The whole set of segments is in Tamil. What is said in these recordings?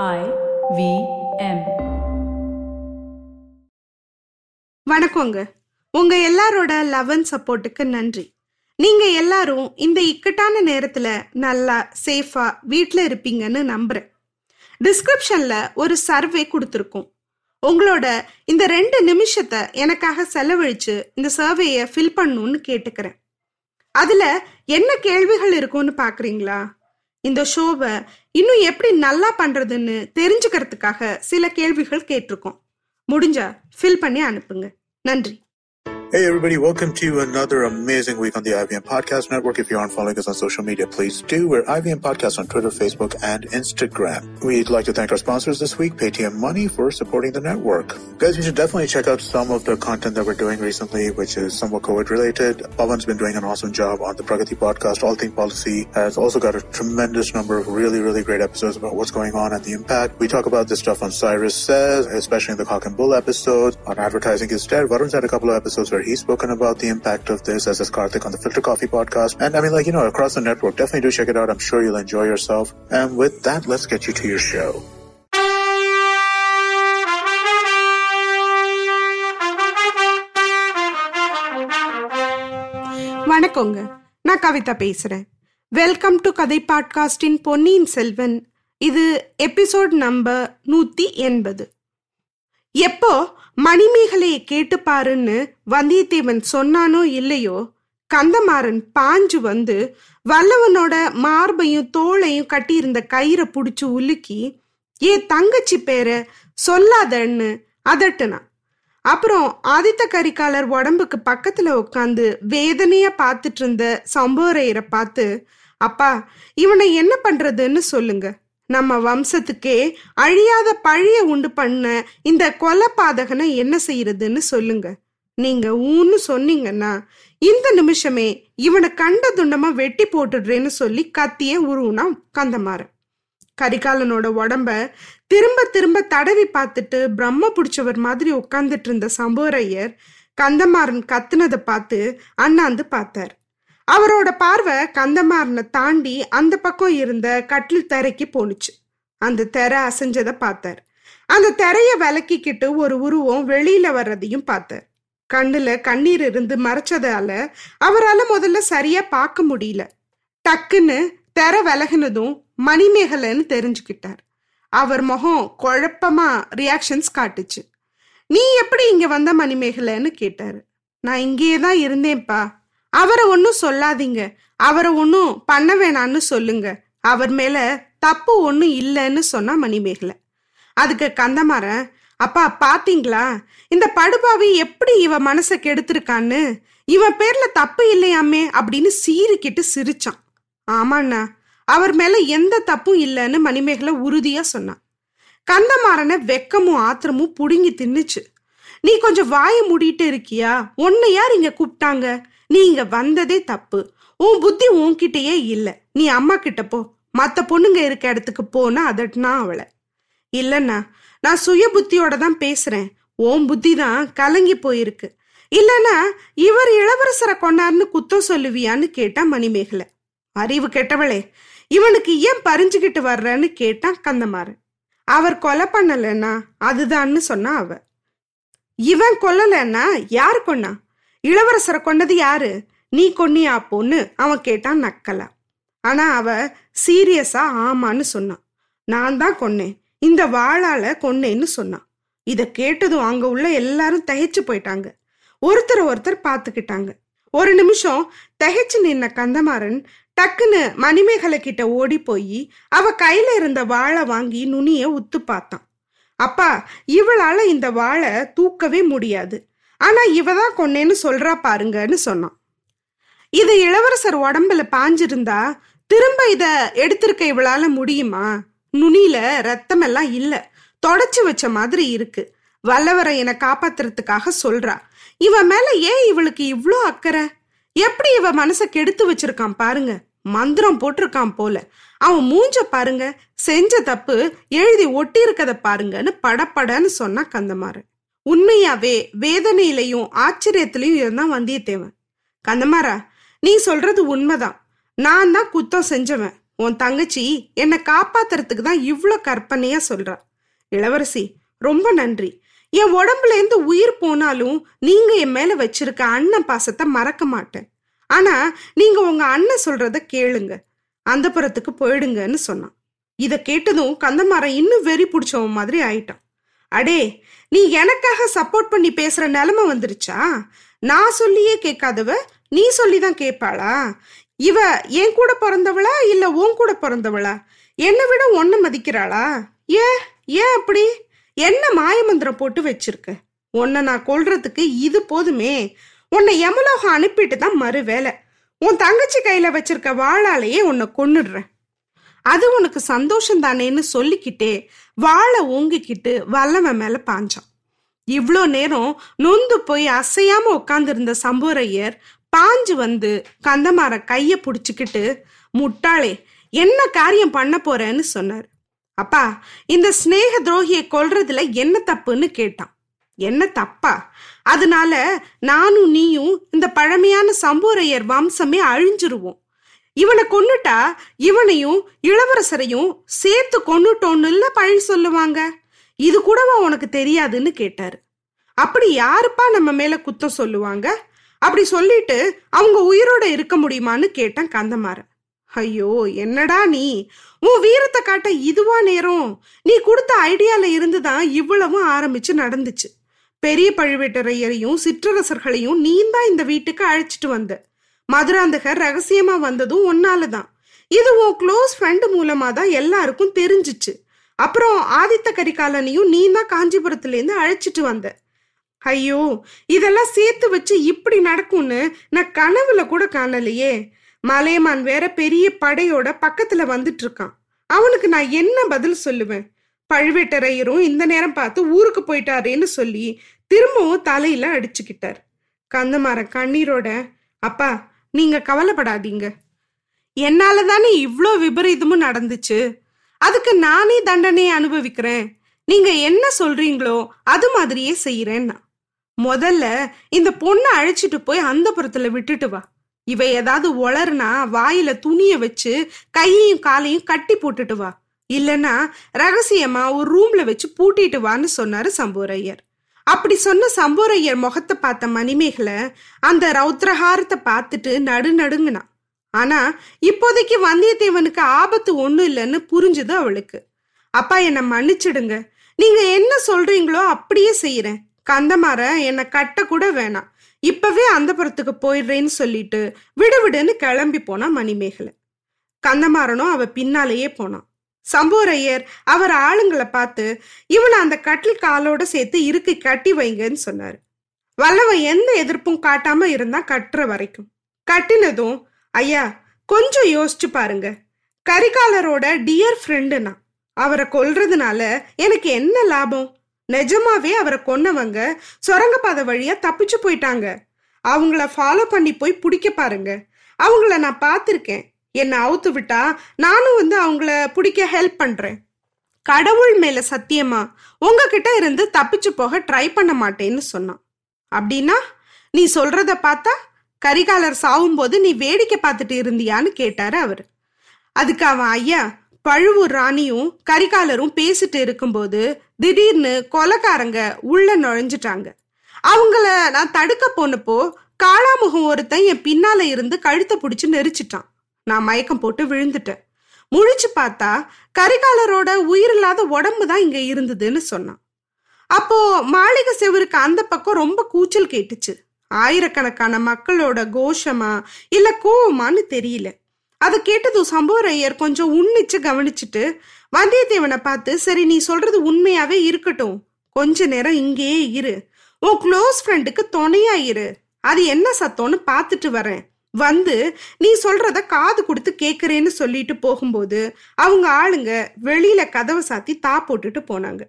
ஐ வி எம் வணக்கங்க. உங்க எல்லாரோட லவ் அண்ட் சப்போர்ட்டுக்கு நன்றி. நீங்க எல்லாரும் இந்த இக்கட்டான நேரத்துல நல்லா சேஃபா வீட்டில் இருப்பீங்கன்னு நம்புறேன். டிஸ்கிரிப்ஷன்ல ஒரு சர்வே கொடுத்துருக்கோம். உங்களோட இந்த ரெண்டு நிமிஷத்தை எனக்காக செலவழிச்சு இந்த சர்வேயை ஃபில் பண்ணணும்னு கேட்டுக்கிறேன். அதுல என்ன கேள்விகள் இருக்கும்னு பாக்குறீங்களா? இந்த ஷோவை இன்னும் எப்படி நல்லா பண்றதுன்னு தெரிஞ்சுக்கிறதுக்காக சில கேள்விகள் கேட்டிருக்கோம். முடிஞ்சா ஃபில் பண்ணி அனுப்புங்க. நன்றி. Hey everybody, welcome to another amazing week on the IVM Podcast Network. If you aren't following us on social media, please do. We're IVM Podcast on Twitter, Facebook, and Instagram. We'd like to thank our sponsors this week, Paytm Money, for supporting the network. Guys, you should definitely check out some of the content that we're doing recently, which is somewhat COVID related. Pavan's been doing an awesome job on the Pragati podcast. All Thing Policy has also got a tremendous number of really, really great episodes about what's going on at the impact. We talk about this stuff on Cyrus Says, especially in the Cock and Bull episodes. On Advertising Instead, Varun's had a couple of episodes where he's spoken about the impact of this, as is Karthik on the Filter Coffee podcast. And I mean, like, you know, across the network, definitely do check it out. I'm sure you'll enjoy yourself. And with that, let's get you to your show. வணக்கங்க நான் கவிதா பேசுறேன் வெல்கம் டு கதை பாட்காஸ்டின் பொன்னியின் செல்வன் இது எபிசோட் நம்பர் நூத்தி எண்பது எப்போ மணிமேகலையை கேட்டு பாருன்னு வந்தியத்தேவன் சொன்னானோ இல்லையோ? கந்தமாறன் பாஞ்சு வந்து வல்லவனோட மார்பையும் தோளையும் கட்டியிருந்த கயிறை புடிச்சு உலுக்கி ஏ தங்கச்சி பேரை சொல்லாதன்னு அதட்டுனான் அப்புறம் ஆதித்த கரிகாலர் உடம்புக்கு பக்கத்துல உட்காந்து வேதனையா பார்த்துட்டு இருந்த சம்போரையரை பார்த்து அப்பா இவனை என்ன பண்றதுன்னு சொல்லுங்க. நம்ம வம்சத்துக்கே அழியாத பழிய உண்டு பண்ண இந்த கொலபாதகனை என்ன செய்யறதுன்னு சொல்லுங்க. நீங்க ஊன்னு சொன்னீங்கன்னா இந்த நிமிஷமே இவனை கண்ட துண்டமா வெட்டி போட்டுடுறேன்னு சொல்லி கத்திய உருவுனா கந்தமாற கரிகாலனோட உடம்ப திரும்ப திரும்ப தடவி பார்த்துட்டு பிரம்ம பிடிச்சவர் மாதிரி உட்கார்ந்துட்டு இருந்த சம்போரையர் கந்தமாறன் கத்துனதை பார்த்து அண்ணாந்து பார்த்தார். அவரோட பார்வை கந்தமாறனை தாண்டி அந்த பக்கம் இருந்த கட்டில் திரைக்கு போணுச்சு. அந்த திரை அசைஞ்சதை பார்த்தார். அந்த திரைய விலக்கிக்கிட்டு ஒரு உருவம் வெளியில வர்றதையும் பார்த்தார். கண்ணுல கண்ணீர் இருந்து மறைச்சதால அவரால் முதல்ல சரியா பார்க்க முடியல. டக்குன்னு தெர விலகினதும் மணிமேகலைன்னு தெரிஞ்சுக்கிட்டார். அவர் முகம் குழப்பமா ரியாக்ஷன்ஸ் காட்டுச்சு. நீ எப்படி இங்க வந்த மணிமேகலைன்னு கேட்டாரு. நான் இங்கேயே தான் இருந்தேன்ப்பா. அவரை ஒன்றும் சொல்லாதீங்க. அவரை ஒன்றும் பண்ண வேணான்னு சொல்லுங்க. அவர் மேல தப்பு ஒன்றும் இல்லைன்னு சொன்னா மணிமேகலை. அதுக்கு கந்தமாறன் அப்பா பாத்தீங்களா? இந்த படுபாவி எப்படி இவ மனசை கெடுத்திருக்கான்னு? இவன் பேர்ல தப்பு இல்லையாமே? அப்படின்னு சீறிக்கிட்டு சிரிச்சான். ஆமாண்ணா அவர் மேல எந்த தப்பும் இல்லைன்னு மணிமேகலை உறுதியா சொன்னான். கந்தமாறனை வெக்கமும் ஆத்திரமும் புடுங்கி தின்னுச்சு. நீ கொஞ்சம் வாய மூடிட்டு இருக்கியா? உன்னை யார் இங்க கூப்பிட்டாங்க? நீ இங்க வந்ததே தப்பு. உன் புத்தி உன்கிட்டயே இல்ல. நீ அம்மா கிட்ட போ. மத்த பொண்ணுங்க இருக்க இடத்துக்கு போனா அதட்டுனா அவளை. இல்லைண்ணா நான் சுய புத்தியோட தான் பேசுறேன். ஓம் புத்தி தான் கலங்கி போயிருக்கு. இல்லனா இவர் இளவரசரை கொண்டாருன்னு குத்தம் சொல்லுவியான்னு கேட்டா மணிமேகலை. அறிவு கெட்டவளே இவனுக்கு ஏன் பறிஞ்சுக்கிட்டு வர்றன்னு கேட்டான் கந்தமாறன். அவர் கொலை பண்ணலன்னா அதுதான்னு சொன்னா அவ. இவன் கொல்லலன்னா யார் கொன்னா? இளவரசரை கொண்டது யாரு? நீ கொன்னியா அப்போன்னு அவன் கேட்டான் நக்கலா. ஆனா அவ சீரியஸா ஆமான்னு சொன்னான். நான் தான் கொன்னேன். இந்த வாழால கொன்னேன்னு சொன்னான். இத கேட்டதும் அங்க உள்ள எல்லாரும் தகைச்சு போயிட்டாங்க. ஒருத்தர் ஒருத்தர் பார்த்துக்கிட்டாங்க ஒரு நிமிஷம் தகைச்சு நின்ன கந்தமாறன் டக்குன்னு மணிமேகலை கிட்ட ஓடி போய் அவ கையில இருந்த வாழை வாங்கி நுனிய உத்து பார்த்தான். அப்பா இவளால இந்த வாழை தூக்கவே முடியாது. ஆனா இவதான் கொன்னேன்னு சொல்றா பாருங்கன்னு சொன்னான். இது இளவரசர் உடம்புல பாஞ்சிருந்தா திரும்ப இத எடுத்திருக்க இவளால முடியுமா? நுனியில ரத்தம் எல்லாம் இல்ல. தொடச்சு வச்ச மாதிரி இருக்கு. வல்லவரை என்னை காப்பாத்துறதுக்காக சொல்றா. இவன் மேல ஏன் இவளுக்கு இவ்ளோ அக்கறை? எப்படி இவ மனச கெடுத்து வச்சிருக்கான் பாருங்க. மந்திரம் போட்டிருக்கான் போல. அவன் மூஞ்ச பாருங்க. செஞ்ச தப்பு எழுதி ஒட்டி இருக்கத பாருங்கன்னு படப்படன்னு சொன்னா கந்தமாறன். உண்மையாவே வேதனையிலையும் ஆச்சரியத்திலையும் இருந்தான் வந்தியத்தேவன். கந்தமாரா நீ சொல்றது உண்மைதான். நான் தான் குத்தம் செஞ்சவன். உன் தங்கச்சி என்னை காப்பாத்துறதுக்கு தான் இவ்வளோ கற்பனையா சொல்றா. இளவரசி ரொம்ப நன்றி. என் உடம்புல இருந்து உயிர் போனாலும் நீங்க என் மேல வச்சிருக்க அண்ணன் பாசத்தை மறக்க மாட்டேன். ஆனா நீங்க உங்க அண்ணன் சொல்றத கேளுங்க. அந்த புறத்துக்கு போயிடுங்கன்னு சொன்னான். இத கேட்டதும் கந்தமாரன் இன்னும் வெறி பிடிச்சவன் மாதிரி ஆயிட்டான். அடே நீ எனக்காக சப்போர்ட் பண்ணி பேசுற நிலைமை வந்துருச்சா? நான் சொல்லியே கேட்காதவ நீ சொல்லிதான் கேட்பாளா? இவ என் கூட பிறந்தவளா இல்ல உன் கூட பிறந்தவளா? என்னை விட ஒன்னு மதிக்கிறாளா? ஏ ஏன் அப்படி? என்ன மாயமந்திரம் போட்டு வச்சிருக்க? உன்னை நான் கொல்றதுக்கு இது போதுமே. உன்னை யமலோகம் அனுப்பிட்டு தான் மறு வேலை. உன் தங்கச்சி கையில வச்சிருக்க வாழாலேயே உன்னை கொன்னுடுறேன். அது உனக்கு சந்தோஷம் தானேன்னு சொல்லிக்கிட்டே வாழை ஓங்கிக்கிட்டு வல்லவன் மேல பாஞ்சான். இவ்வளோ நேரம் நொந்து போய் அசையாம உட்காந்துருந்த சம்புரையர் பாஞ்சு வந்து கந்தமார கைய புடிச்சுக்கிட்டு முட்டாளே என்ன காரியம் பண்ண போறேன்னு சொன்னார். அப்பா இந்த சிநேக துரோகியை கொல்றதுல என்ன தப்புன்னு கேட்டான். என்ன தப்பா? அதனால நானும் நீயும் இந்த பழமையான சம்பூரையர் வம்சமே அழிஞ்சிருவோம். இவனை கொன்னுட்டா இவனையும் இளவரசரையும் சேர்த்து கொன்னுட்டோன்னு இல்ல பழி சொல்லுவாங்க. இது கூடவா உனக்கு தெரியாதுன்னு கேட்டாரு. அப்படி யாருப்பா நம்ம மேல குத்தம் சொல்லுவாங்க? அப்படி சொல்லிட்டு அவங்க உயிரோட இருக்க முடியுமான்னு கேட்டான் கந்தமாறன். ஐயோ என்னடா நீ? உன் வீரத்தை காட்ட இதுவா நேரம்? நீ கொடுத்த ஐடியால இருந்துதான் இவ்வளவும் ஆரம்பிச்சு நடந்துச்சு. பெரிய பழுவேட்டரையரையும் சிற்றரசர்களையும் நீ தான் இந்த வீட்டுக்கு அழைச்சிட்டு வந்த. மதுராந்தகர் ரகசியமா வந்ததும் ஒன்னாலதான். இது உன் க்ளோஸ் ஃப்ரெண்டு மூலமா தான் எல்லாருக்கும் தெரிஞ்சிச்சு. அப்புறம் ஆதித்த கரிகாலனையும் நீ தான் காஞ்சிபுரத்துல இருந்து அழைச்சிட்டு வந்த. ஐயோ இதெல்லாம் சேர்த்து வச்சு இப்படி நடக்கும்னு நான் கனவுல கூட காணலையே. மலையமான் வேற பெரிய படையோட பக்கத்துல வந்துட்டு இருக்கான் அவனுக்கு நான் என்ன பதில் சொல்லுவேன்? பழுவேட்டரையரும் இந்த நேரம் பார்த்து ஊருக்கு போயிட்டாரேன்னு சொல்லி திரும்பவும் தலையில அடிச்சுக்கிட்டார். கந்தமார கண்ணீரோட அப்பா நீங்க கவலைப்படாதீங்க. என்னால தானே இவ்வளோ விபரீதமும் நடந்துச்சு. அதுக்கு நானே தண்டனையை அனுபவிக்கிறேன். நீங்க என்ன சொல்றீங்களோ அது மாதிரியே செய்யறேன்னா முதல்ல இந்த பொண்ணை அழைச்சிட்டு போய் அந்த புறத்துல விட்டுட்டு வா. இவ ஏதாவது ஒளர்னா வாயில துணிய வச்சு கையையும் காலையும் கட்டி போட்டுட்டு வா. இல்லைன்னா ரகசியமா ஒரு ரூம்ல வச்சு பூட்டிட்டு வான்னு சொன்னாரு சம்போரையர் அப்படி சொன்ன சம்போரையர் முகத்தை பார்த்த மணிமேகலை அந்த ரௌத்ரஹாரத்தை பார்த்துட்டு நடு ஆனா இப்போதைக்கு வந்தியத்தேவனுக்கு ஆபத்து ஒன்றும் இல்லைன்னு புரிஞ்சுது அவளுக்கு. அப்பா என்னை மன்னிச்சிடுங்க. நீங்க என்ன சொல்றீங்களோ அப்படியே செய்யறேன். கந்தமார என்னை கட்ட கூட வேணாம். இப்பவே அந்த புறத்துக்கு போயிடுறேன்னு சொல்லிட்டு விடுவிடுன்னு கிளம்பி போனா மணிமேகலை. கந்தமாறனும் அவ பின்னாலேயே போனான். சம்போரையர் அவர் ஆளுங்களை பார்த்து இவனை அந்த கட்டில் காலோட சேர்த்து இருக்கு கட்டி வைங்கன்னு சொன்னார். வல்லவன் எந்த எதிர்ப்பும் காட்டாம இருந்தா கட்டுற வரைக்கும். கட்டினதும் ஐயா கொஞ்சம் யோசிச்சு பாருங்க. கரிகாலரோட டியர் ஃப்ரெண்டுனா அவரை கொல்றதுனால எனக்கு என்ன லாபம்? நிஜமாவே அவரை கொன்னவங்க சுரங்கப்பாதை வழியா தப்பிச்சு போயிட்டாங்க. அவங்கள ஃபாலோ பண்ணி போய் பிடிக்க பாருங்க. அவங்கள நான் பார்த்துருக்கேன். என்னை அவுத்து விட்டா நானும் வந்து அவங்கள பிடிக்க ஹெல்ப் பண்றேன். கடவுள் மேல சத்தியமா உங்ககிட்ட இருந்து தப்பிச்சு போக ட்ரை பண்ண மாட்டேன்னு சொன்னான். அப்படின்னா நீ சொல்றத பார்த்தா கரிகாலர் சாவும்போது நீ வேடிக்கை பார்த்துட்டு இருந்தியான்னு கேட்டாரு அவர். அதுக்கு அவன் ஐயா பழுவூர் ராணியும் கரிகாலரும் பேசிட்டு இருக்கும்போது திடீர்னு கொலைக்காரங்க உள்ள நுழைஞ்சிட்டாங்க. அவங்கள நான் தடுக்க போனப்போ காளாமுகம் ஒருத்தன் என் பின்னால இருந்து கழுத்தை பிடிச்சி நெரிச்சிட்டான். நான் மயக்கம் போட்டு விழுந்துட்டேன். முழிச்சு பார்த்தா கரிகாலரோட உயிரில்லாத உடம்பு தான் இங்க இருந்ததுன்னு சொன்னான். அப்போ மாளிகை செவருக்கு அந்த பக்கம் ரொம்ப கூச்சல் கேட்டுச்சு. ஆயிரக்கணக்கான மக்களோட கோஷமா இல்ல கோவமான்னு தெரியல. அதை கேட்டதும் சம்பவரையர் கொஞ்சம் உன்னிச்சு கவனிச்சுட்டு வந்தியத்தேவனை பார்த்து சரி நீ சொல்றது உண்மையாவே இருக்கட்டும். கொஞ்ச நேரம் இங்கேயே இரு. உன் க்ளோஸ் ஃப்ரெண்டுக்கு துணையா இரு. அது என்ன சத்தம்னு பார்த்துட்டு வரேன். வந்து நீ சொல்றத காது கொடுத்து கேக்குறேன்னு சொல்லிட்டு போகும்போது அவங்க ஆளுங்க வெளியில கதவை சாத்தி தா போட்டுட்டு போனாங்க.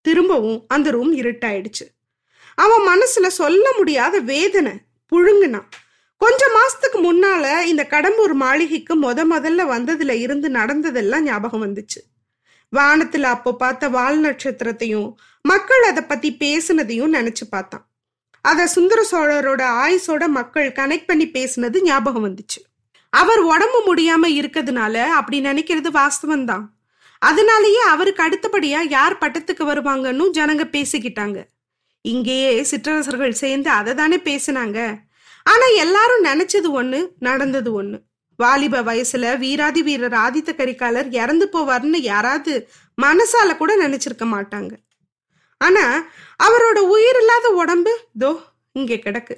திரும்பவும் அந்த ரூம் இருட்டாயிடுச்சு. அவன் மனசுல சொல்ல முடியாத வேதனை புழுங்குனான் கொஞ்ச மாசத்துக்கு முன்னால இந்த கடம்பூர் மாளிகைக்கு முத முதல்ல வந்ததுல இருந்து நடந்ததெல்லாம் ஞாபகம் வந்துச்சு. வானத்துல அப்போ பார்த்த வால் நட்சத்திரத்தையும் மக்கள் அதை பத்தி பேசுனதையும் நினைச்சு பார்த்தான். அத சுந்தர சோழரோட ஆயுசோட மக்கள் கனெக்ட் பண்ணி பேசுனது ஞாபகம் வந்துச்சு. அவர் உடம்பு முடியாம இருக்கிறதுனால அப்படி நினைக்கிறது வாஸ்தவம் தான். அதனாலேயே அவருக்கு அடுத்தபடியா யார் பட்டத்துக்கு வருவாங்கன்னு ஜனங்க பேசிக்கிட்டாங்க. இங்கேயே சிற்றரசர்கள் சேர்ந்து அதை தானே பேசினாங்க. ஆனா எல்லாரும் நினைச்சது ஒண்ணு நடந்தது ஒண்ணு. வாலிப வயசுல வீராதி வீரர் ஆதித்த கரிகாலர் இறந்து போவார்னு யாராவது மனசால கூட நினைச்சிருக்க மாட்டாங்க. ஆனா அவரோட உயிர் இல்லாத உடம்பு தோ இங்கே கிடக்கு.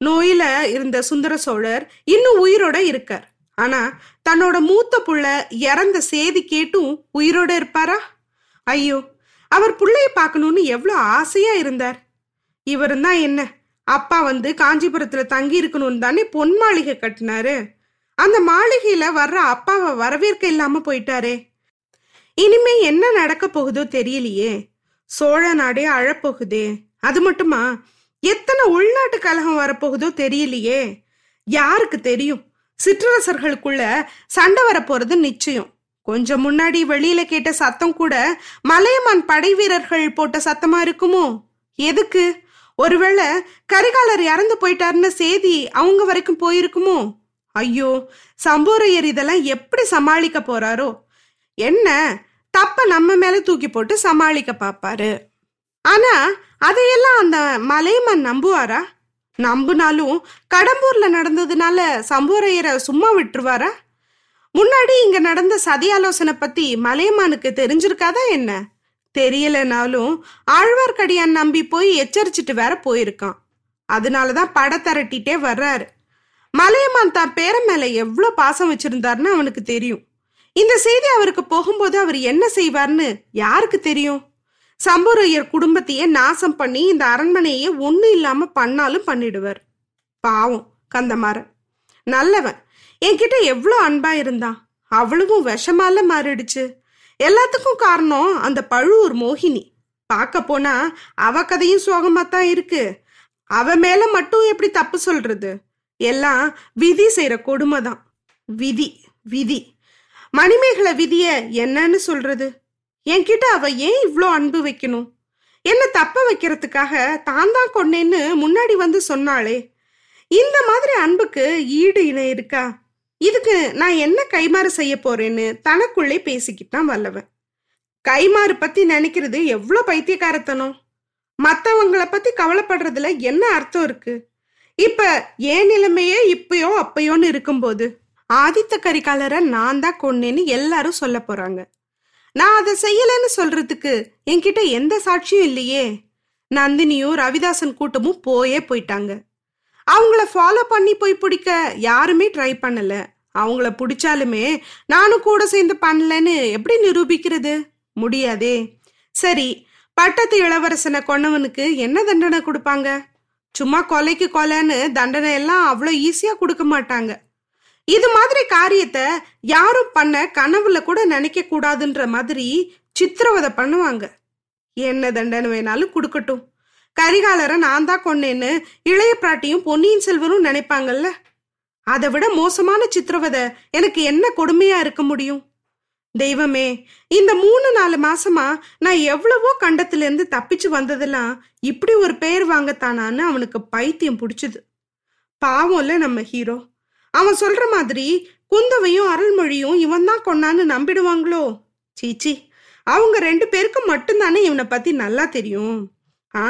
நோயில இருந்த சுந்தர சோழர் இன்னும் உயிரோட இருக்கார். ஆனா தன்னோட மூத்த புள்ள இறந்த செய்தி கேட்டும் உயிரோட இருப்பாரா? ஐயோ அவர் பிள்ளைய பார்க்கணும்னு எவ்வளோ ஆசையா இருந்தார். இவரும் தான் என்ன? அப்பா வந்து காஞ்சிபுரத்துல தங்கி இருக்கணும்னு தானே பொன் மாளிகை கட்டினாரு. அந்த மாளிகையில வர்ற அப்பாவை வரவேற்க இல்லாம போயிட்டாரே. இனிமே என்ன நடக்க போகுதோ தெரியலையே. சோழ நாடே அழப்போகுதே. அது மட்டுமா? எத்தனை உள்நாட்டு கலகம் வரப்போகுதோ தெரியலையே. யாருக்கு தெரியும்? சிற்றரசர்களுக்குள்ள சண்டை வரப்போறது நிச்சயம். கொஞ்சம் முன்னாடி வெளியில கேட்ட சத்தம் கூட மலையமான் படை வீரர்கள் போட்ட சத்தமா இருக்குமோ? எதுக்கு? ஒருவேளை கரிகாலர் இறந்து போயிட்டாருன்னு செய்தி அவங்க வரைக்கும் போயிருக்குமோ? ஐயோ சம்போரையர் இதெல்லாம் எப்படி சமாளிக்க போறாரோ? என்ன? தப்ப நம்ம மேல தூக்கி போட்டு சமாளிக்க பாப்பாரு. ஆனா அதையெல்லாம் அந்த மலையம்மன் நம்புவாரா? நம்புனாலும் கடம்பூர்ல நடந்ததுனால சம்புவரையரை சும்மா விட்டுருவாரா? முன்னாடி இங்க நடந்த சதி ஆலோசனை பத்தி மலையமானுக்கு தெரிஞ்சிருக்காதா என்ன? தெரியலனாலும் ஆழ்வார்க்கடியான் நம்பி போய் எச்சரிச்சிட்டு வேற போயிருக்கான். அதனாலதான் பட திரட்டிட்டே வர்றாரு. மலையமான் தான் பேர மேல எவ்வளவு பாசம் வச்சிருந்தாருன்னு அவனுக்கு தெரியும். இந்த செய்தி அவருக்கு போகும்போது அவர் என்ன செய்வார்னு யாருக்கு தெரியும்? சம்புரையர் குடும்பத்தையே நாசம் பண்ணி இந்த அரண்மனையே ஒண்ணு இல்லாம பண்ணாலும் பண்ணிடுவார். பாவம் கந்தமாறன். நல்லவன். என்கிட்ட எவ்வளோ அன்பா இருந்தான். அவளுக்கும் விஷமால மாறிடுச்சு. எல்லாத்துக்கும் காரணம் அந்த பழுவூர் மோகினி. பார்க்க போனா அவ கதையும் சோகமா தான் இருக்கு. அவ மேல மட்டும் எப்படி தப்பு சொல்றது? எல்லாம் விதி செய்யற கொடுமை தான் விதி விதி. மணிமேகலை விதிய என்னன்னு சொல்றது? என்கிட்ட அவ ஏன் இவ்வளோ அன்பு வைக்கணும்? என்ன தப்ப வைக்கிறதுக்காக தான் தான் கொன்னேன்னு முன்னாடி வந்து சொன்னாளே. இந்த மாதிரி அன்புக்கு ஈடு இணை இருக்கா? இதுக்கு நான் என்ன கைமாறு செய்ய போறேன்னு தனக்குள்ளே பேசிக்கிட்டான் வல்லவன். கைமாறு பத்தி நினைக்கிறது எவ்வளோ பைத்தியக்காரத்தனம்? மற்றவங்களை பத்தி கவலைப்படுறதுல என்ன அர்த்தம் இருக்கு? இப்ப ஏன் நிலைமையே இப்பயோ அப்பயோன்னு இருக்கும்போது ஆதித்த கரிகாலரை நான் தான் கொன்னேன்னு எல்லாரும் சொல்ல போறாங்க. நான் அதை செய்யலைன்னு சொல்றதுக்கு என்கிட்ட எந்த சாட்சியும் இல்லையே. நந்தினியும் ரவிதாசன் கூட்டமும் போயே போயிட்டாங்க. அவங்கள ஃபாலோ பண்ணி போய் பிடிக்க யாருமே ட்ரை பண்ணல. அவங்கள பிடிச்சாலுமே நானும் கூட சேர்ந்து பண்ணலன்னு எப்படி நிரூபிக்கிறது? முடியாதே. சரி பட்டத்து இளவரசனை கொன்னவனுக்கு என்ன தண்டனை கொடுப்பாங்க? சும்மா கொலைக்கு கொலைன்னு தண்டனை எல்லாம் அவ்வளோ ஈஸியா கொடுக்க மாட்டாங்க. இது மாதிரி காரியத்தை யாரும் பண்ண கனவுல கூட நினைக்க கூடாதுன்ற மாதிரி சித்திரவதை பண்ணுவாங்க. என்ன தண்டனை வேணாலும் கொடுக்கட்டும். கரிகாலரை நான் தான் கொன்னேன்னு இளைய பிராட்டியும் பொன்னியின் செல்வனும் நினைப்பாங்கல்ல? அதை விட மோசமான சித்திரவதை எனக்கு என்ன கொடுமையா இருக்க முடியும்? தெய்வமே இந்த மூணு நாலு மாசமா நான் எவ்வளவோ கண்டத்திலிருந்து தப்பிச்சு வந்ததெல்லாம் இப்படி ஒரு பெயர் வாங்கத்தானான்னு அவனுக்கு பைத்தியம் பிடிச்சது. பாவம்ல நம்ம ஹீரோ. அவன் சொல்ற மாதிரி குந்தவையும் அருள்மொழியும் இவன் தான் கொண்டான்னு நம்பிடுவாங்களோ? சீச்சி அவங்க ரெண்டு பேருக்கும் மட்டும்தானே இவனை பத்தி நல்லா தெரியும். ஆ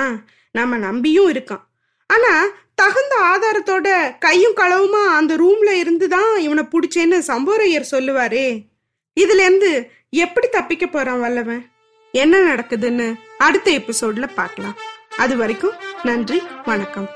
நம்ம நம்பியும் இருக்கான். ஆனா தகுந்த ஆதாரத்தோட கையும் களவுமா அந்த ரூம்ல இருந்து தான் இவனை பிடிச்சேன்னு சம்போரையர் சொல்லுவாரே. இதுல இருந்து எப்படி தப்பிக்க போறான் வல்லவன்? என்ன நடக்குதுன்னு அடுத்த எபிசோட்ல பார்க்கலாம். அது வரைக்கும் நன்றி வணக்கம்.